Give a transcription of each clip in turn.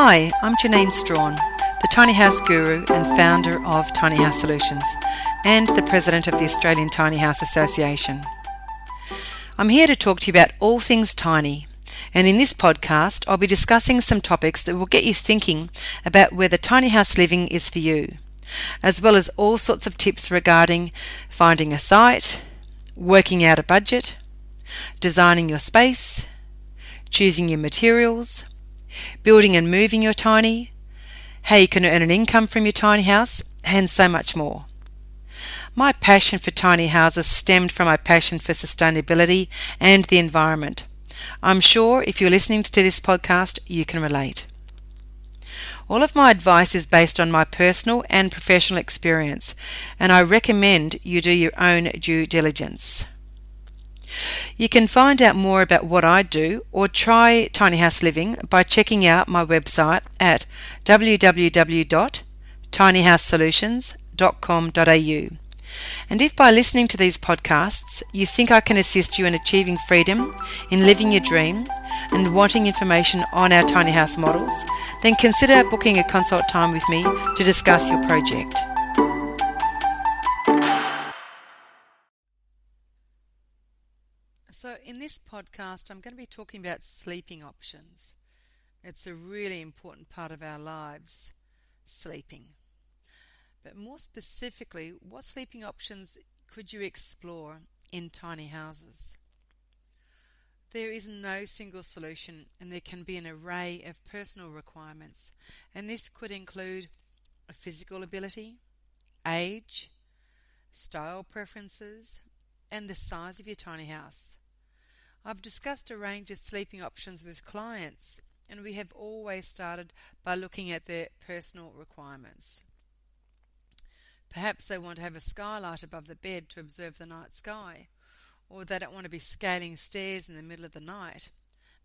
Hi, I'm Janine Strong, the Tiny House Guru and founder of Tiny House Solutions, and the president of the Australian Tiny House Association. I'm here to talk to you about all things tiny, and in this podcast, I'll be discussing some topics that will get you thinking about whether tiny house living is for you, as well as all sorts of tips regarding finding a site, working out a budget, designing your space, choosing your materials, building and moving your tiny, how you can earn an income from your tiny house, and so much more. My passion for tiny houses stemmed from my passion for sustainability and the environment. I'm sure if you're listening to this podcast, you can relate. All of my advice is based on my personal and professional experience, and I recommend you do your own due diligence. You can find out more about what I do or try tiny house living by checking out my website at www.tinyhousesolutions.com.au. And if by listening to these podcasts you think I can assist you in achieving freedom, in living your dream, and wanting information on our tiny house models, then consider booking a consult time with me to discuss your project. In this podcast, I'm going to be talking about sleeping options. It's a really important part of our lives, sleeping. But more specifically, what sleeping options could you explore in tiny houses? There is no single solution, and there can be an array of personal requirements, and this could include physical ability, age, style preferences, and the size of your tiny house. I've discussed a range of sleeping options with clients, and we have always started by looking at their personal requirements. Perhaps they want to have a skylight above the bed to observe the night sky, or they don't want to be scaling stairs in the middle of the night.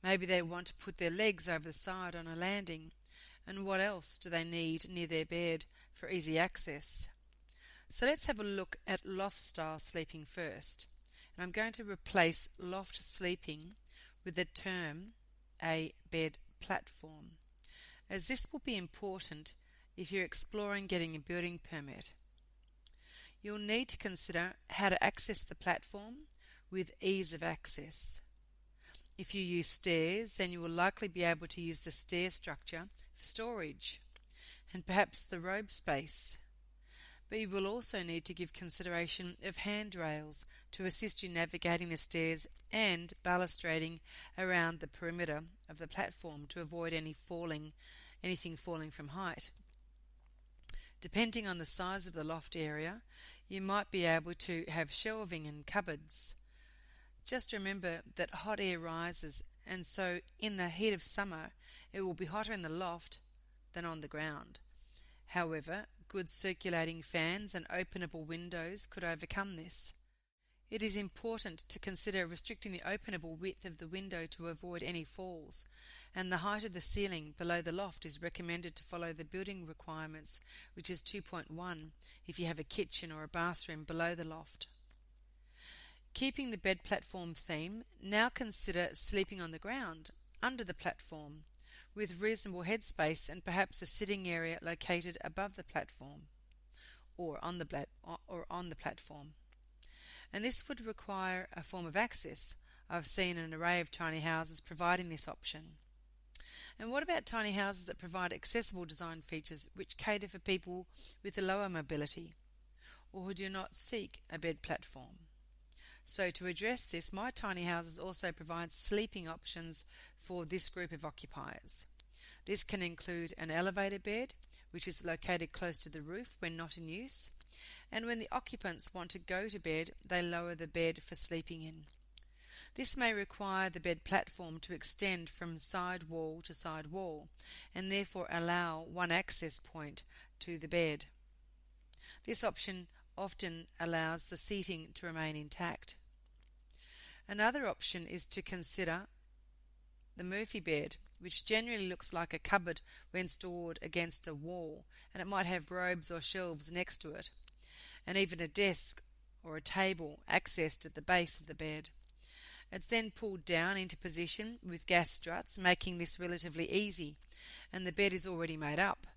Maybe they want to put their legs over the side on a landing. And what else do they need near their bed for easy access? So let's have a look at loft style sleeping first and I'm going to replace loft sleeping with the term a bed platform, as this will be important if you're exploring getting a building permit. You'll need to consider how to access the platform with ease of access. If you use stairs, then you will likely be able to use the stair structure for storage and perhaps the robe space but you will also need to give consideration of handrails to assist you navigating the stairs and balustrading around the perimeter of the platform to avoid any falling anything falling from height. Depending on the size of the loft area, you might be able to have shelving and cupboards. Just remember that hot air rises, and so in the heat of summer, it will be hotter in the loft than on the ground. However, good circulating fans and openable windows could overcome this. It is important to consider restricting the openable width of the window to avoid any falls, and the height of the ceiling below the loft is recommended to follow the building requirements, which is 2.1 if you have a kitchen or a bathroom below the loft. Keeping the bed platform theme, now consider sleeping on the ground, under the platform, with reasonable headspace and perhaps a sitting area located above the platform or on the plat- or on the platform. And this would require a form of access. I've seen an array of tiny houses providing this option. And what about tiny houses that provide accessible design features which cater for people with a lower mobility or who do not seek a bed platform? So, to address this, My Tiny Houses also provides sleeping options for this group of occupiers. This can include an elevator bed, which is located close to the roof when not in use, and when the occupants want to go to bed, they lower the bed for sleeping in. This may require the bed platform to extend from side wall to side wall, and therefore allow one access point to the bed. This option often allows the seating to remain intact. Another option is to consider the Murphy bed, which generally looks like a cupboard when stored against a wall, and it might have robes or shelves next to it, and even a desk or a table accessed at the base of the bed. It's then pulled down into position with gas struts, making this relatively easy, and the bed is already made up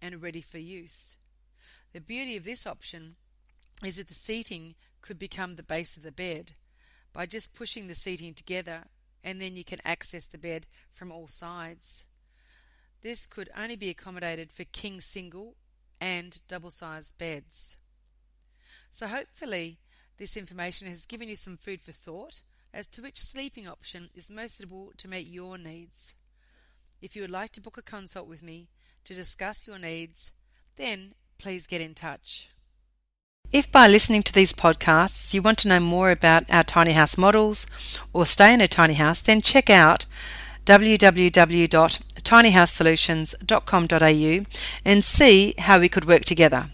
and ready for use. The beauty of this option is that the seating could become the base of the bed by just pushing the seating together and then you can access the bed from all sides. This could only be accommodated for king single and double sized beds. So, hopefully, this information has given you some food for thought as to which sleeping option is most suitable to meet your needs. If you would like to book a consult with me to discuss your needs, then please get in touch. If by listening to these podcasts you want to know more about our tiny house models or stay in a tiny house, then check out www.tinyhousesolutions.com.au and see how we could work together.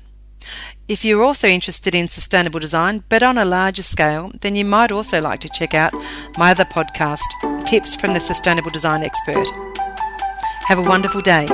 If you're also interested in sustainable design but on a larger scale, then you might also like to check out my other podcast, Tips from the Sustainable Design Expert. Have a wonderful day.